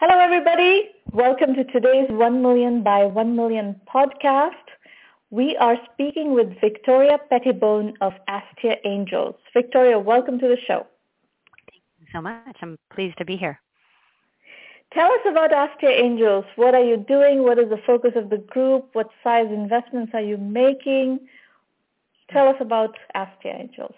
Hello, everybody. Welcome to today's 1 Million by 1 Million podcast. We are speaking with Victoria Pettibone of Astia Angels. Victoria, welcome to the show. Thank you so much. I'm pleased to be here. Tell us about Astia Angels. What are you doing? What is the focus of the group? What size investments are you making? Tell us about Astia Angels.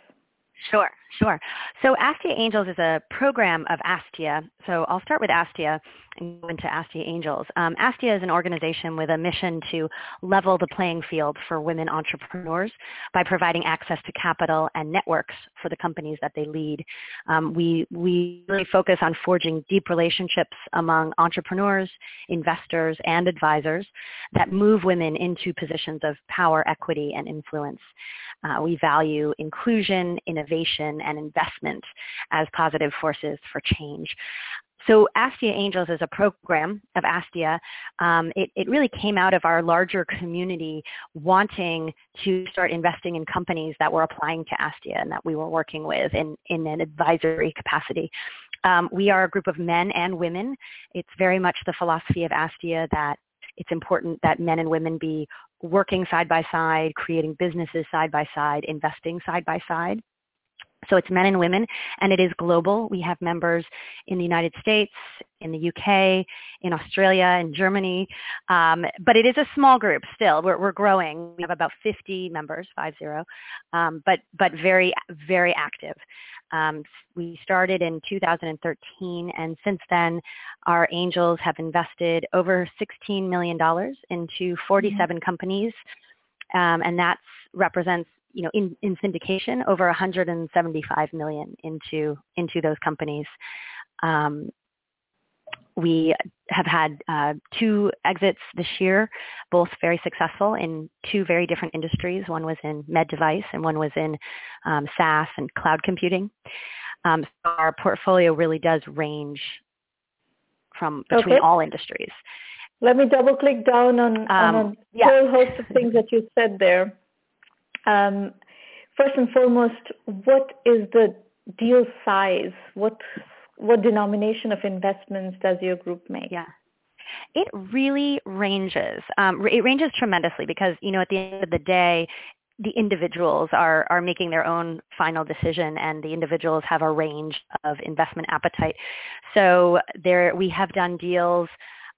Sure, sure. So Astia Angels is a program of Astia. So I'll start with Astia and go into Astia Angels. Um, Astia is an organization with a mission to level the playing field for women entrepreneurs by providing access to capital and networks for the companies that they lead. Um, we, we really focus on forging deep relationships among entrepreneurs, investors, and advisors that move women into positions of power, equity, and influence. Uh, we value inclusion, innovation, and investment as positive forces for change. So Astia Angels is a program of Astia. Um, it, it, really came out of our larger community wanting to start investing in companies that were applying to Astia and that we were working with in, in an advisory capacity. Um, we are a group of men and women. It's very much the philosophy of Astia that it's important that men and women be working side by side, creating businesses side by side, investing side by side. So it's men and women, and it is global. We have members in the United States, in the UK, in Australia, in Germany, um, but it is a small group still. We're, we're growing. We have about 50 members, five zero, um, but but very very active. Um, we started in 2013, and since then, our angels have invested over $16 million into 47 mm-hmm. companies, um, and that represents you know, in, in syndication, over 175 million into into those companies. Um, we have had uh, two exits this year, both very successful in two very different industries. One was in med device and one was in um, SaaS and cloud computing. Um, so our portfolio really does range from between okay. all industries. Let me double click down on, on a um, yeah. whole host of things that you said there. Um, first and foremost, what is the deal size? What what denomination of investments does your group make? Yeah. It really ranges. Um, it ranges tremendously because, you know, at the end of the day, the individuals are, are making their own final decision and the individuals have a range of investment appetite. So there, we have done deals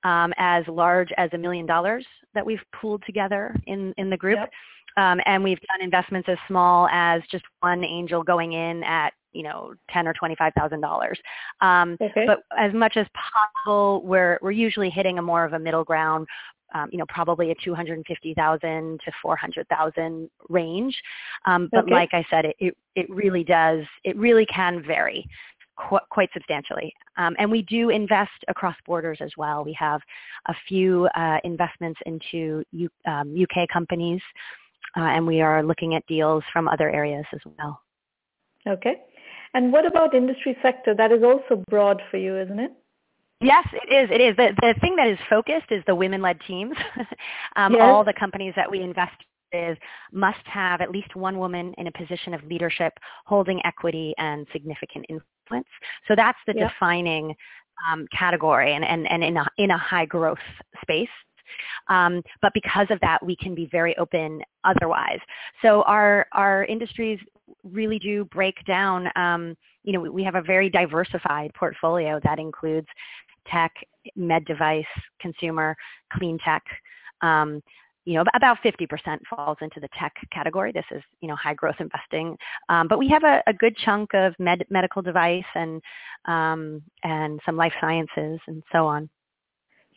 um, as large as a million dollars that we've pooled together in, in the group. Yep. Um, and we've done investments as small as just one angel going in at you know ten or twenty five thousand um, dollars. Okay. But as much as possible, we're we're usually hitting a more of a middle ground. Um, you know, probably a 250,000 to 400,000 range. Um, but okay. like I said, it, it, it really does, it really can vary qu- quite substantially. Um, and we do invest across borders as well. We have a few uh, investments into U- um, UK companies uh, and we are looking at deals from other areas as well. Okay. And what about industry sector? That is also broad for you, isn't it? Yes, it is. It is. The, the thing that is focused is the women-led teams. um, yes. All the companies that we invest with must have at least one woman in a position of leadership, holding equity and significant influence. So that's the yep. defining um, category and, and, and in, a, in a high growth space. Um, but because of that, we can be very open otherwise. So our, our industries really do break down, um, you know, we have a very diversified portfolio that includes tech, med device, consumer, clean tech, um, you know, about 50% falls into the tech category. This is, you know, high growth investing. Um, but we have a, a, good chunk of med, medical device and, um, and some life sciences and so on.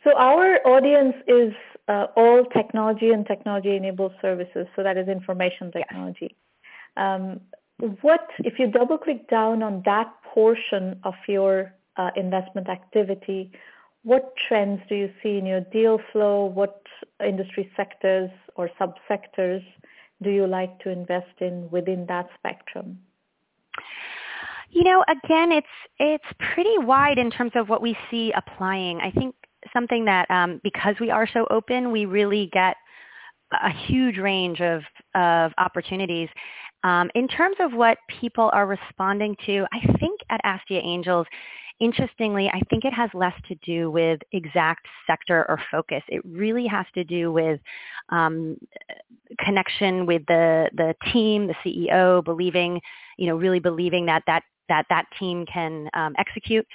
So our audience is uh, all technology and technology-enabled services. So that is information technology. Um, what if you double-click down on that portion of your uh, investment activity? What trends do you see in your deal flow? What industry sectors or subsectors do you like to invest in within that spectrum? You know, again, it's it's pretty wide in terms of what we see applying. I think something that um, because we are so open, we really get a huge range of, of opportunities. Um, in terms of what people are responding to, I think at Astia Angels, interestingly, I think it has less to do with exact sector or focus. It really has to do with um, connection with the the team, the CEO, believing, you know, really believing that that that that team can um, execute,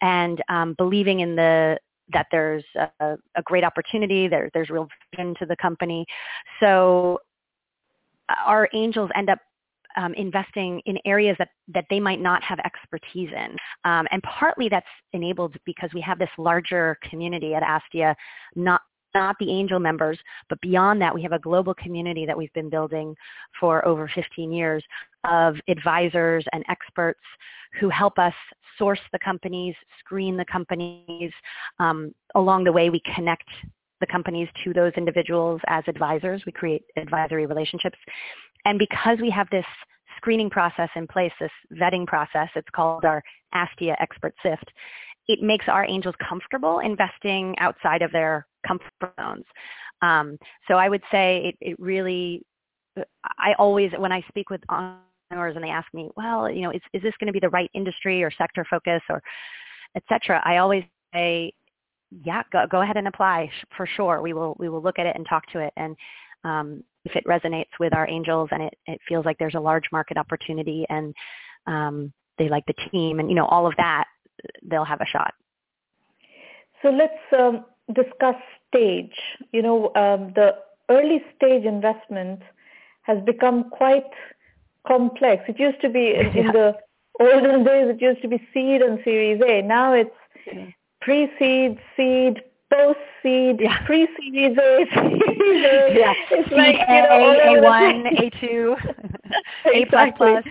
and um, believing in the that there's a, a great opportunity, there, there's real vision to the company. So uh, our angels end up um, investing in areas that, that they might not have expertise in. Um, and partly that's enabled because we have this larger community at Astia, not not the angel members, but beyond that, we have a global community that we've been building for over 15 years of advisors and experts who help us source the companies, screen the companies. Um, along the way, we connect the companies to those individuals as advisors. We create advisory relationships. And because we have this screening process in place, this vetting process, it's called our ASTIA Expert Sift, it makes our angels comfortable investing outside of their comfort zones. Um, so I would say it, it really, I always, when I speak with entrepreneurs and they ask me, well, you know, is, is this going to be the right industry or sector focus or et cetera, I always say, yeah, go, go ahead and apply for sure. We will, we will look at it and talk to it. And um, if it resonates with our angels and it, it feels like there's a large market opportunity and um, they like the team and, you know, all of that, they'll have a shot. So let's um, discuss stage. You know, um, the early stage investment has become quite complex. It used to be in, in the olden days. It used to be seed and Series A. Now it's pre-seed, seed, post-seed, yeah. pre-seed, A, seed, A. Yeah. It's seed like, A, you know, A1, A2, A plus plus.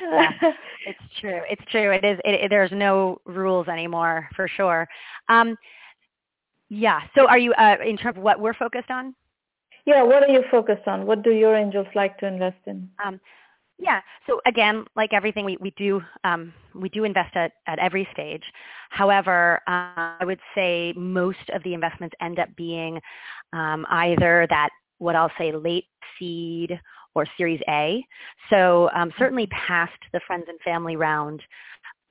Yeah it's true. It's true. It is. It, it, there's no rules anymore for sure. Um, yeah. So are you uh, in terms of what we're focused on? Yeah. What are you focused on? What do your angels like to invest in? Um, yeah. So again, like everything, we, we do um, we do invest at, at every stage. However, uh, I would say most of the investments end up being um, either that what I'll say late seed or Series A. So um, certainly past the friends and family round.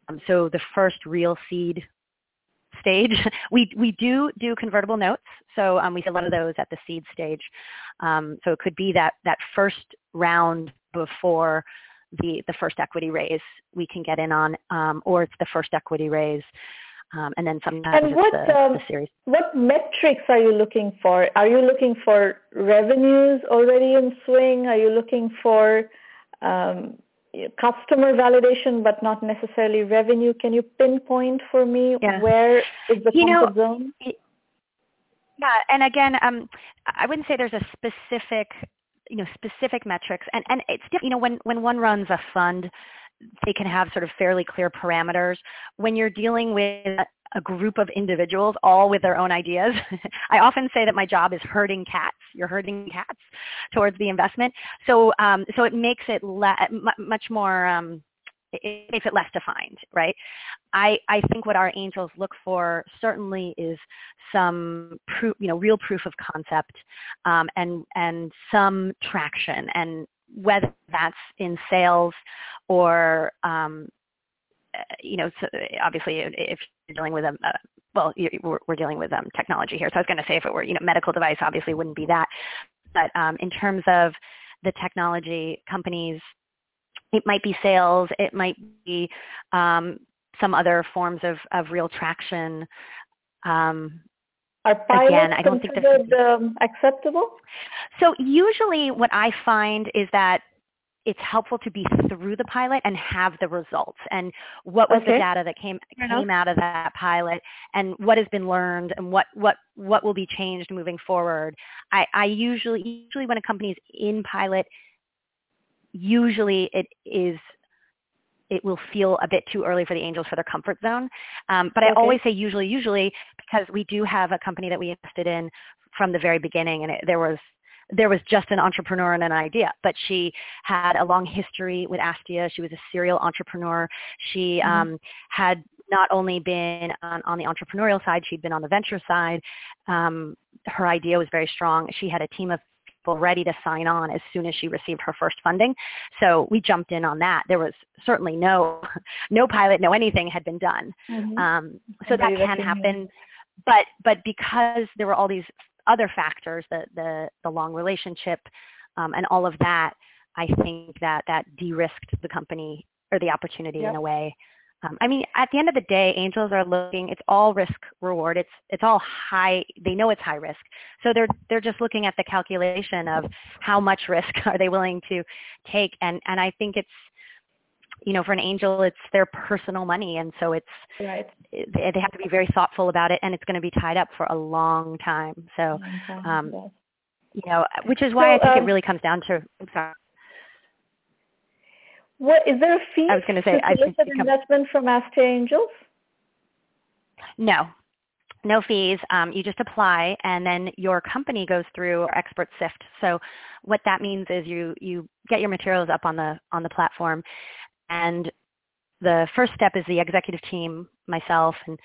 Um, so the first real seed stage. We we do do convertible notes, so um, we see a lot of those at the seed stage. Um, so it could be that that first round before the the first equity raise we can get in on, um, or it's the first equity raise. Um, and then sometimes and what, the, um, the series. What metrics are you looking for? Are you looking for revenues already in swing? Are you looking for um, customer validation, but not necessarily revenue? Can you pinpoint for me yeah. where is the you comfort know, zone? It, yeah, and again, um, I wouldn't say there's a specific you know specific metrics and and it's you know when when one runs a fund they can have sort of fairly clear parameters. When you're dealing with a group of individuals, all with their own ideas, I often say that my job is herding cats. You're herding cats towards the investment. So, um, so it makes it le- much more, um, it makes it less defined, right? I, I think what our angels look for certainly is some proof, you know, real proof of concept um, and, and some traction and whether that's in sales or um, uh, you know, so obviously if you're dealing with a, uh, well, we're, we're, dealing with um, technology here. So I was going to say if it were, you know, medical device, obviously wouldn't be that. But um, in terms of the technology companies, it might be sales, it might be um, some other forms of, of real traction. Um, are pilots Again, I don't considered think um, acceptable? So usually what I find is that it's helpful to be through the pilot and have the results and what was okay. the data that came came out of that pilot and what has been learned and what what what will be changed moving forward. I, I usually usually when a company is in pilot, usually it is it will feel a bit too early for the angels for their comfort zone. Um, but okay. I always say usually, usually, because we do have a company that we invested in from the very beginning, and it, there was there was just an entrepreneur and an idea, but she had a long history with Astia. She was a serial entrepreneur. She mm-hmm. um, had not only been on, on, the entrepreneurial side, she'd been on the venture side. Um, her idea was very strong. She had a team of people ready to sign on as soon as she received her first funding. So we jumped in on that. There was certainly no, no pilot, no anything had been done. Mm-hmm. Um, so that can happen. But, but because there were all these other factors, the, the, the long relationship um, and all of that, I think that that de-risked the company or the opportunity yep. in a way. Um, I mean, at the end of the day, angels are looking. It's all risk reward. It's it's all high. They know it's high risk, so they're they're just looking at the calculation of how much risk are they willing to take. And and I think it's you know, for an angel, it's their personal money, and so it's right. they, they have to be very thoughtful about it, and it's going to be tied up for a long time. So, um, you know, which is why so, I think um, it really comes down to. I'm sorry. What is there a fee? I was going to say, I think investment from Astia Angels. No, no fees. Um, you just apply, and then your company goes through our expert sift. So, what that means is you you get your materials up on the on the platform, and the first step is the executive team, myself and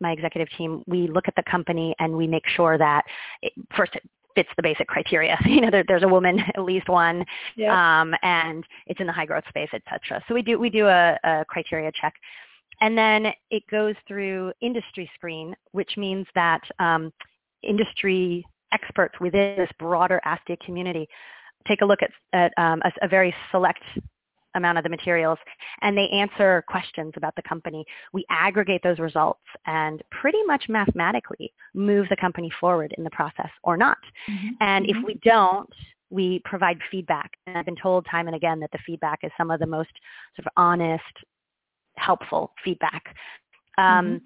my executive team. We look at the company and we make sure that it, first fits the basic criteria. You know, there, there's a woman, at least one, um, and it's in the high growth space, et cetera. So we do we do a, a criteria check. And then it goes through industry screen, which means that um, industry experts within this broader ASTIA community take a look at, at um, a, a, very select amount of the materials and they answer questions about the company. We aggregate those results and pretty much mathematically move the company forward in the process or not. Mm-hmm. And mm-hmm. if we don't, we provide feedback. And I've been told time and again that the feedback is some of the most sort of honest, helpful feedback. Um, mm-hmm.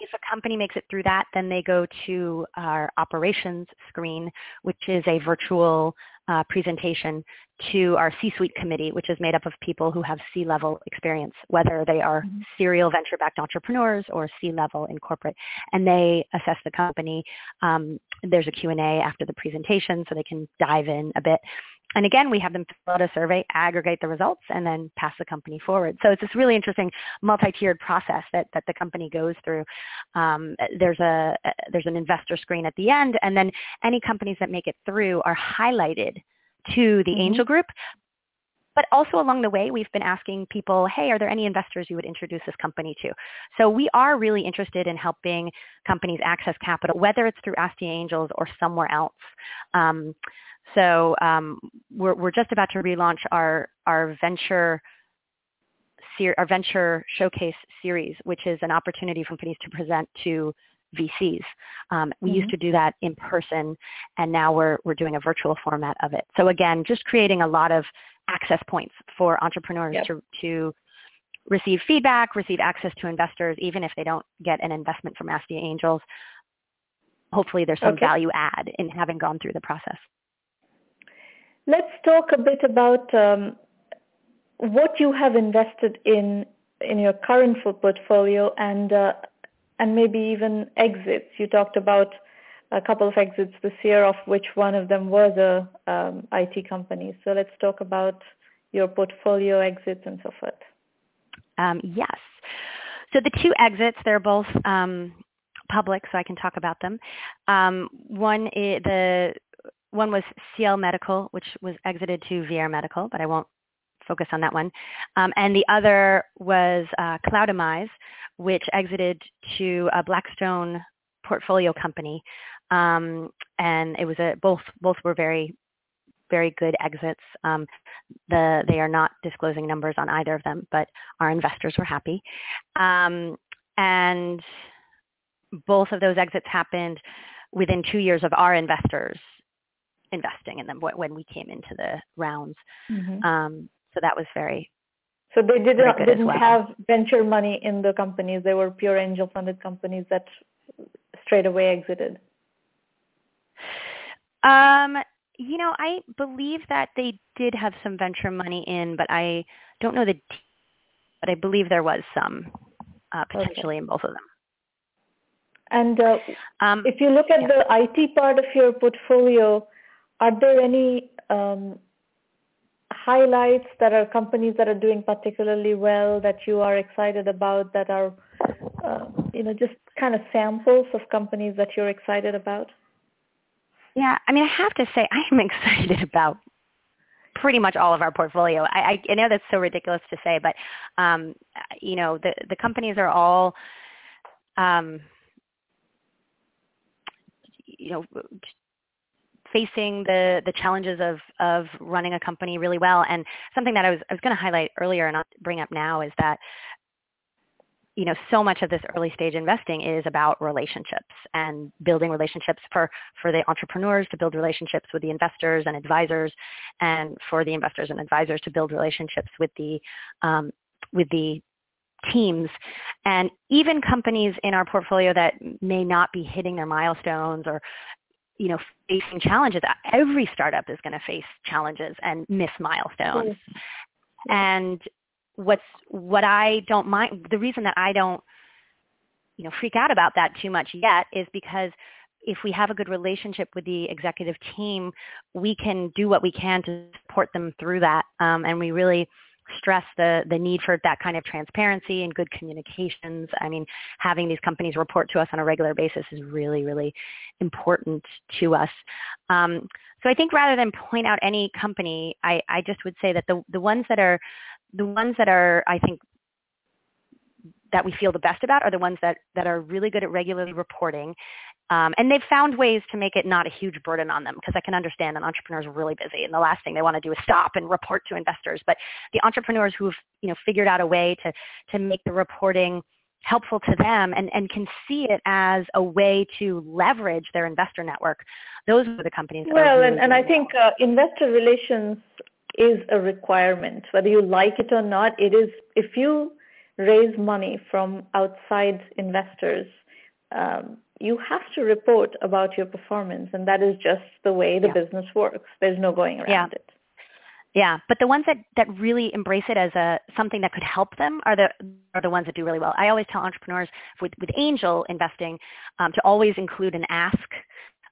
If a company makes it through that, then they go to our operations screen, which is a virtual uh, presentation to our C-suite committee, which is made up of people who have C-level experience, whether they are mm-hmm. serial venture-backed entrepreneurs or C-level in corporate, and they assess the company. Um, there's a Q&A after the presentation, so they can dive in a bit. And again, we have them fill out a survey, aggregate the results, and then pass the company forward. So it's this really interesting multi-tiered process that, that the company goes through. Um, there's a there's an investor screen at the end, and then any companies that make it through are highlighted to the mm-hmm. angel group. But also along the way, we've been asking people, hey, are there any investors you would introduce this company to? So we are really interested in helping companies access capital, whether it's through Astia Angels or somewhere else. Um, so um, we're, we're just about to relaunch our, our venture our venture showcase series, which is an opportunity for companies to present to VCs. Um, we mm-hmm. used to do that in person, and now we're we're doing a virtual format of it. So again, just creating a lot of access points for entrepreneurs yep. to to receive feedback, receive access to investors, even if they don't get an investment from Astia Angels. Hopefully, there's some okay. value add in having gone through the process. Let's talk a bit about um, what you have invested in in your current full portfolio and uh, and maybe even exits. You talked about a couple of exits this year, of which one of them was a um, IT company. So let's talk about your portfolio exits and so forth. Um, yes. So the two exits, they're both um, public, so I can talk about them. One the one was CL Medical, which was exited to VR Medical, but I won't focus on that one. Um, and the other was uh, Cloudamize, which exited to a Blackstone portfolio company. Um, and it was a both both were very very good exits. Um, the they are not disclosing numbers on either of them, but our investors were happy. Um, and both of those exits happened within two years of our investors investing in them when we came into the rounds. Mm-hmm. Um, so that was very so they did not, didn't well. have venture money in the companies. They were pure angel funded companies that straight away exited. Um, you know, I believe that they did have some venture money in, but I don't know the, but I believe there was some uh, potentially okay. in both of them. And uh, um, if you look at yeah. the IT part of your portfolio, are there any um, highlights that are companies that are doing particularly well that you are excited about that are, uh, you know, just kind of samples of companies that you're excited about? Yeah, I mean, I have to say, I am excited about pretty much all of our portfolio. I, I know that's so ridiculous to say, but um, you know, the the companies are all, um, you know, facing the the challenges of of running a company really well. And something that I was I was going to highlight earlier and I'll bring up now is that you know, so much of this early stage investing is about relationships and building relationships for, for the entrepreneurs to build relationships with the investors and advisors and for the investors and advisors to build relationships with the, um, with the teams and even companies in our portfolio that may not be hitting their milestones or you know facing challenges. Every startup is going to face challenges and miss milestones. And what's what I don't mind the reason that I don't you know freak out about that too much yet is because if we have a good relationship with the executive team, we can do what we can to support them through that, um, and we really stress the the need for that kind of transparency and good communications. I mean, having these companies report to us on a regular basis is really, really important to us. Um, so I think rather than point out any company, I, I just would say that the the ones that are the ones that are, I think, that we feel the best about are the ones that, that are really good at regularly reporting. Um, and they've found ways to make it not a huge burden on them because I can understand that entrepreneurs are really busy and the last thing they want to do is stop and report to investors. But the entrepreneurs who've you know, figured out a way to, to make the reporting helpful to them and, and can see it as a way to leverage their investor network. Those are the companies. That Well, really and, and I think uh, investor relations is a requirement. Whether you like it or not, it is, if you raise money from outside investors, um, you have to report about your performance, and that is just the way the yeah. business works. There's no going around yeah. it. Yeah, but the ones that, that really embrace it as a something that could help them are the are the ones that do really well. I always tell entrepreneurs with, with angel investing um, to always include an ask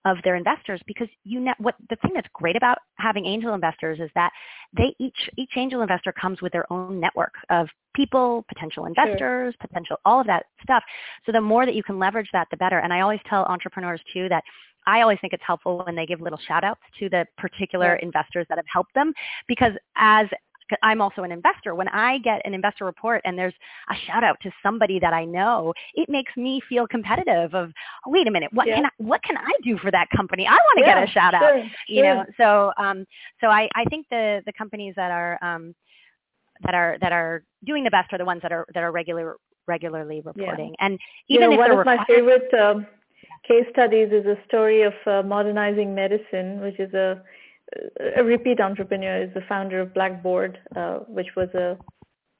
of their investors because you know what the thing that's great about having angel investors is that they each each angel investor comes with their own network of people, potential investors, sure. potential all of that stuff. So the more that you can leverage that, the better. And I always tell entrepreneurs too that I always think it's helpful when they give little shout outs to the particular yeah. investors that have helped them because as I'm also an investor. When I get an investor report and there's a shout out to somebody that I know, it makes me feel competitive of, oh, wait a minute, what yeah. can I, what can I do for that company? I want to yeah, get a shout out, sure, you sure. know? So, um, so I, I think the, the companies that are, um, that are, that are doing the best are the ones that are, that are regular, regularly reporting. Yeah. And even you know, if one of my favorite, um, case studies is a story of uh, modernizing medicine, which is a a repeat entrepreneur is the founder of Blackboard, uh, which was a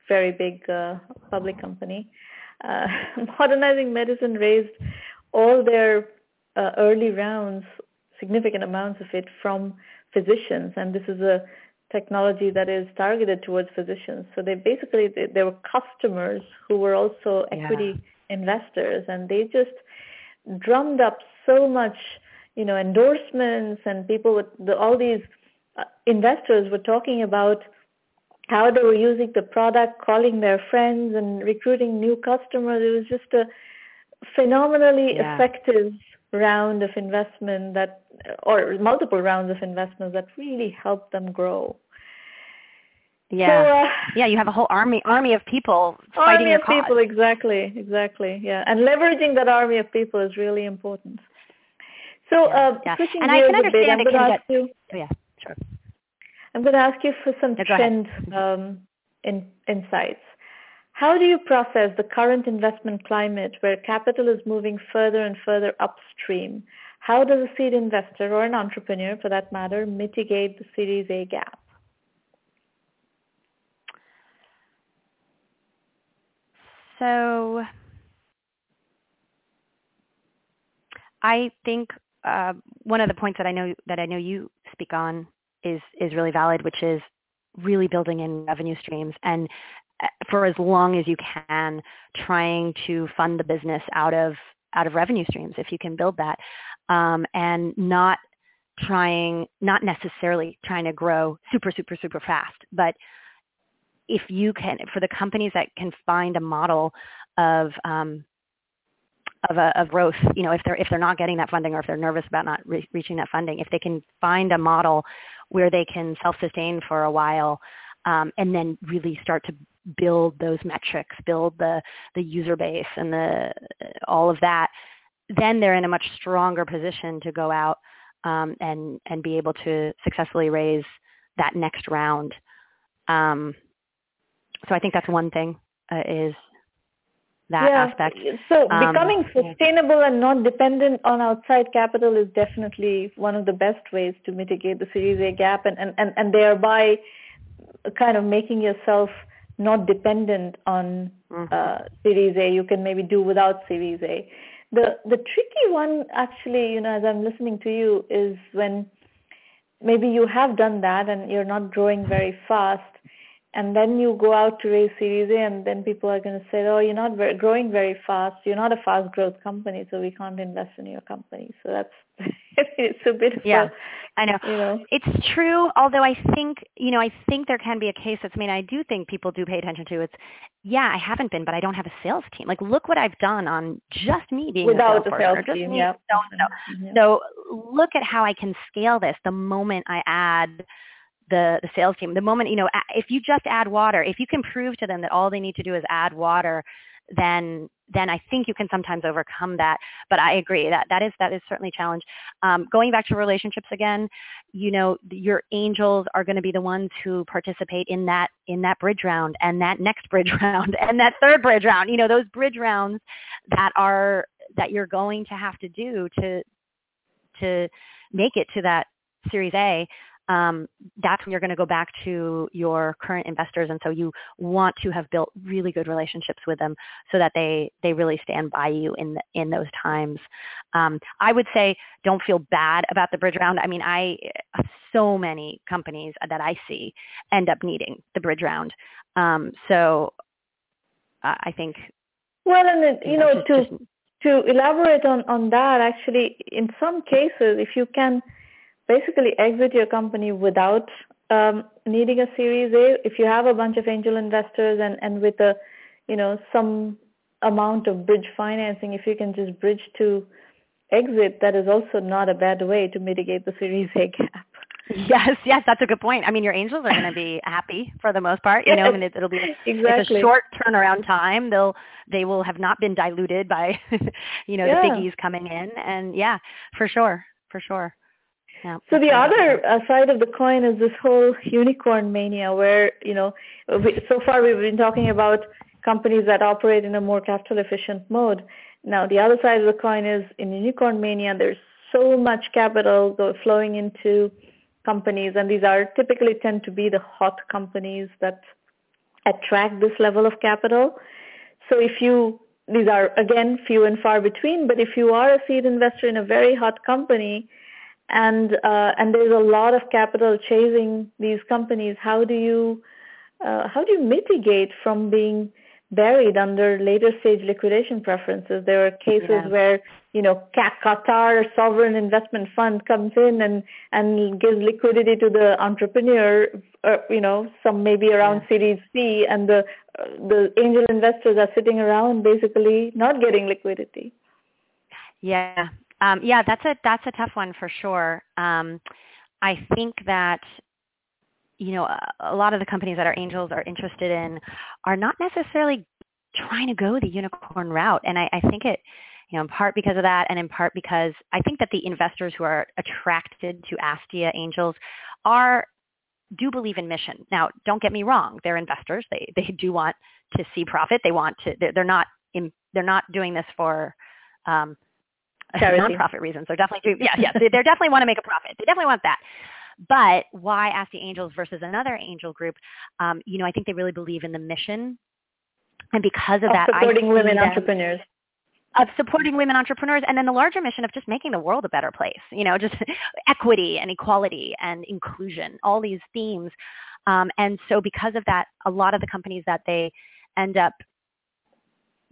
very big uh, public company. Uh, modernizing Medicine raised all their uh, early rounds, significant amounts of it from physicians, and this is a technology that is targeted towards physicians. So they basically they, they were customers who were also equity yeah. investors, and they just drummed up so much you know, endorsements and people with the, all these uh, investors were talking about how they were using the product, calling their friends and recruiting new customers. It was just a phenomenally yeah. effective round of investment that, or multiple rounds of investments that really helped them grow. Yeah, so, uh, yeah. You have a whole army army of people fighting army your of people, exactly, exactly. Yeah, and leveraging that army of people is really important. So, yeah, uh, yeah. and I can understand bit, it can get. You, oh yeah, sure. I'm going to ask you for some no, trend um, in, insights. How do you process the current investment climate where capital is moving further and further upstream? How does a seed investor or an entrepreneur, for that matter, mitigate the Series A gap? So I think uh, one of the points that I know that I know you speak on is is really valid, which is really building in revenue streams and uh, for as long as you can, trying to fund the business out of out of revenue streams if you can build that, um, and not trying not necessarily trying to grow super super super fast, but if you can for the companies that can find a model of um, of a of growth. You know, if they're if they're not getting that funding or if they're nervous about not re- reaching that funding, if they can find a model where they can self-sustain for a while, um, and then really start to build those metrics, build the the user base and the all of that, then they're in a much stronger position to go out um, and and be able to successfully raise that next round. Um, so I think that's one thing uh, is that yeah. aspect. So um, becoming sustainable and not dependent on outside capital is definitely one of the best ways to mitigate the Series A gap and, and, and, and thereby kind of making yourself not dependent on mm-hmm. uh, Series A. You can maybe do without Series A. The the tricky one actually, you know, as I'm listening to you, is when maybe you have done that and you're not growing very fast, and then you go out to raise Series A, and then people are going to say, "Oh, you're not very, growing very fast. You're not a fast growth company, so we can't invest in your company." So that's it's a bit of yeah. A, I know. You know. It's true, although I think, you know, I think there can be a case that's I mean I do think people do pay attention to it's, yeah, I haven't been, but I don't have a sales team. Like, look what I've done on just me being Without a sales, sales team, me, yeah. So, so, mm-hmm. so look at how I can scale this the moment I add the, the sales team. The moment, you know, if you just add water, if you can prove to them that all they need to do is add water, then then I think you can sometimes overcome that. But I agree that that is that is certainly a challenge. Um, going back to relationships again, you know, your angels are going to be the ones who participate in that in that bridge round and that next bridge round and that third bridge round. You know, those bridge rounds that are that you're going to have to do to to make it to that Series A um, that's when you're going to go back to your current investors. And so you want to have built really good relationships with them so that they, they really stand by you in, the, in those times. Um, I would say don't feel bad about the bridge round. I mean, I, so many companies that I see end up needing the bridge round. Um, so I think. Well, and it, you, you know, to, just, to elaborate on, on that, actually, in some cases, if you can – basically exit your company without um, needing a Series A. If you have a bunch of angel investors and, and with a, you know, some amount of bridge financing, if you can just bridge to exit, that is also not a bad way to mitigate the Series A gap. Yes, yes, that's a good point. I mean, your angels are going to be happy for the most part. You know, I mean, it, will be exactly. it's a short turnaround time. They'll they will have not been diluted by, you know, yeah. the biggies coming in, and yeah, for sure, for sure. Yeah, so the other uh, side of the coin is this whole unicorn mania where, you know, we, so far we've been talking about companies that operate in a more capital efficient mode. Now the other side of the coin is in unicorn mania, there's so much capital flowing into companies and these are typically tend to be the hot companies that attract this level of capital. So if you, these are again few and far between, but if you are a seed investor in a very hot company, and uh, and there's a lot of capital chasing these companies. How do you uh, how do you mitigate from being buried under later stage liquidation preferences? There are cases yeah. where you know Qatar sovereign investment fund comes in and and gives liquidity to the entrepreneur. Uh, you know, some maybe around yeah. Series C, and the the angel investors are sitting around basically not getting liquidity. Yeah, um, yeah, that's a that's a tough one for sure. Um, I think that you know a, a lot of the companies that our angels are interested in are not necessarily trying to go the unicorn route, and I, I think it you know, in part because of that, and in part because I think that the investors who are attracted to Astia Angels are do believe in mission. Now, don't get me wrong; they're investors. They they do want to see profit. They want to. They're, not in, they're not doing this for um. nonprofit reasons. They're definitely doing, yeah, yeah, they, they definitely want to make a profit. They definitely want that. But why Astia Angels versus another angel group? Um, you know, I think they really believe in the mission, and because of, of that, supporting women them, entrepreneurs of supporting women entrepreneurs and then the larger mission of just making the world a better place you know just equity and equality and inclusion all these themes um, and so because of that a lot of the companies that they end up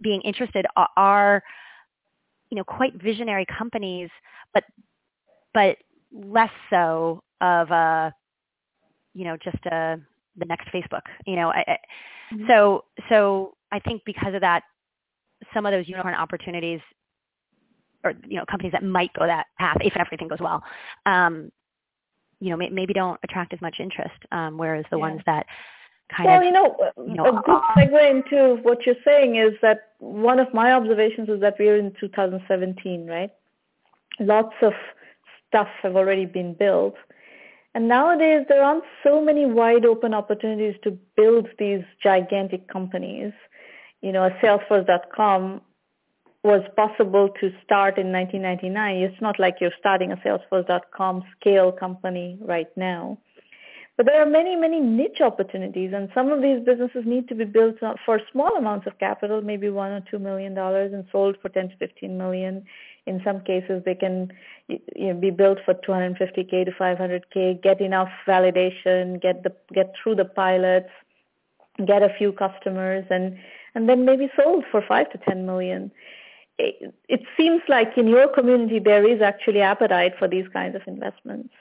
being interested are, are you know, quite visionary companies, but but less so of a, you know, just a the next Facebook. You know, I, mm-hmm. so so I think because of that, some of those unicorn opportunities or you know companies that might go that path if everything goes well. Um, you know, may, maybe don't attract as much interest, um, whereas the yeah. ones that kind well, of, you know, you know, a good uh, segue into what you're saying is that one of my observations is that we're in 2017, right? Lots of stuff have already been built. And nowadays, there aren't so many wide open opportunities to build these gigantic companies. You know, Salesforce.com was possible to start in 1999. It's not like you're starting a Salesforce.com scale company right now. But there are many, many niche opportunities, and some of these businesses need to be built for small amounts of capital, maybe one or two million dollars, and sold for 10 to 15 million. In some cases, they can you know, be built for 250k to 500k, get enough validation, get the get through the pilots, get a few customers, and and then maybe sold for five to 10 million. It, it seems like in your community there is actually appetite for these kinds of investments.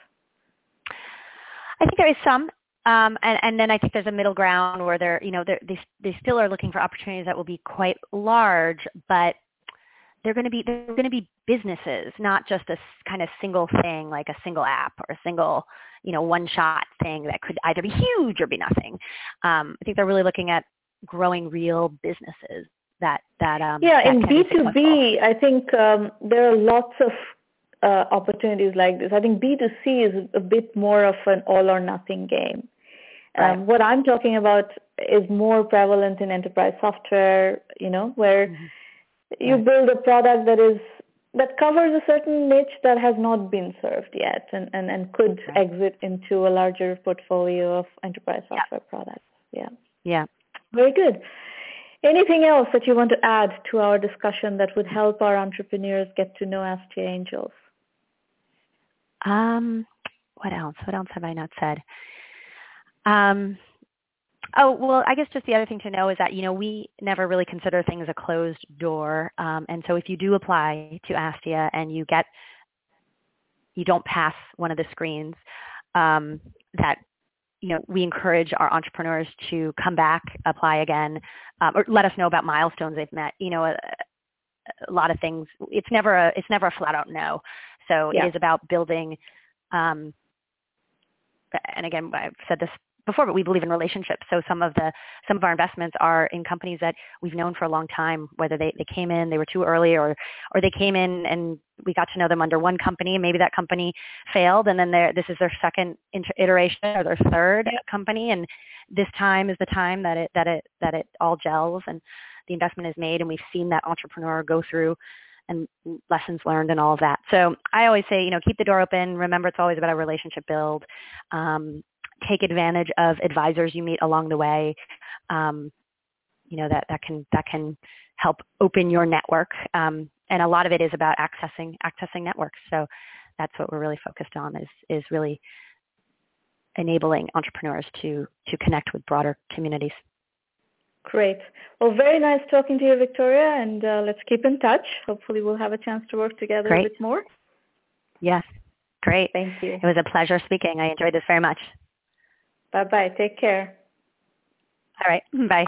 I think there is some, um, and, and then I think there's a middle ground where they're, you know, they're, they they still are looking for opportunities that will be quite large, but they're going to be they're going to be businesses, not just a kind of single thing like a single app or a single, you know, one shot thing that could either be huge or be nothing. Um, I think they're really looking at growing real businesses that that um, yeah that in b2b i think um, there are lots of opportunities like this. I think B2C is a bit more of an all or nothing game. Um, what I'm talking about is more prevalent in enterprise software, you know, where mm-hmm. you right. build a product that is that covers a certain niche that has not been served yet and, and, and could right. exit into a larger portfolio of enterprise software yeah. products. Yeah. Yeah. Very good. Anything else that you want to add to our discussion that would help our entrepreneurs get to know Astia Angels? Um, what else? What else have I not said? Um, oh, well, I guess just the other thing to know is that, you know, we never really consider things a closed door. Um, and so if you do apply to Astia and you get, you don't pass one of the screens, um, that, you know, we encourage our entrepreneurs to come back, apply again, um, or let us know about milestones they've met. You know, a, a lot of things. It's never a, it's never a flat out no. So yeah. it is about building, um, and again, I've said this before, but we believe in relationships. So some of the some of our investments are in companies that we've known for a long time. Whether they, they came in, they were too early, or or they came in and we got to know them under one company. And maybe that company failed, and then this is their second iteration or their third yeah. company, and this time is the time that it that it that it all gels and the investment is made, and we've seen that entrepreneur go through and lessons learned and all of that. So I always say, you know, keep the door open. Remember, it's always about a relationship build. Um, take advantage of advisors you meet along the way. Um, you know that that can that can help open your network. Um, and a lot of it is about accessing accessing networks. So that's what we're really focused on is is really enabling entrepreneurs to to connect with broader communities. Great. Well, very nice talking to you, Victoria, and uh, let's keep in touch. Hopefully we'll have a chance to work together Great. a bit more. Yes. Great. Thank you. It was a pleasure speaking. I enjoyed this very much. Bye-bye. Take care. All right. Bye.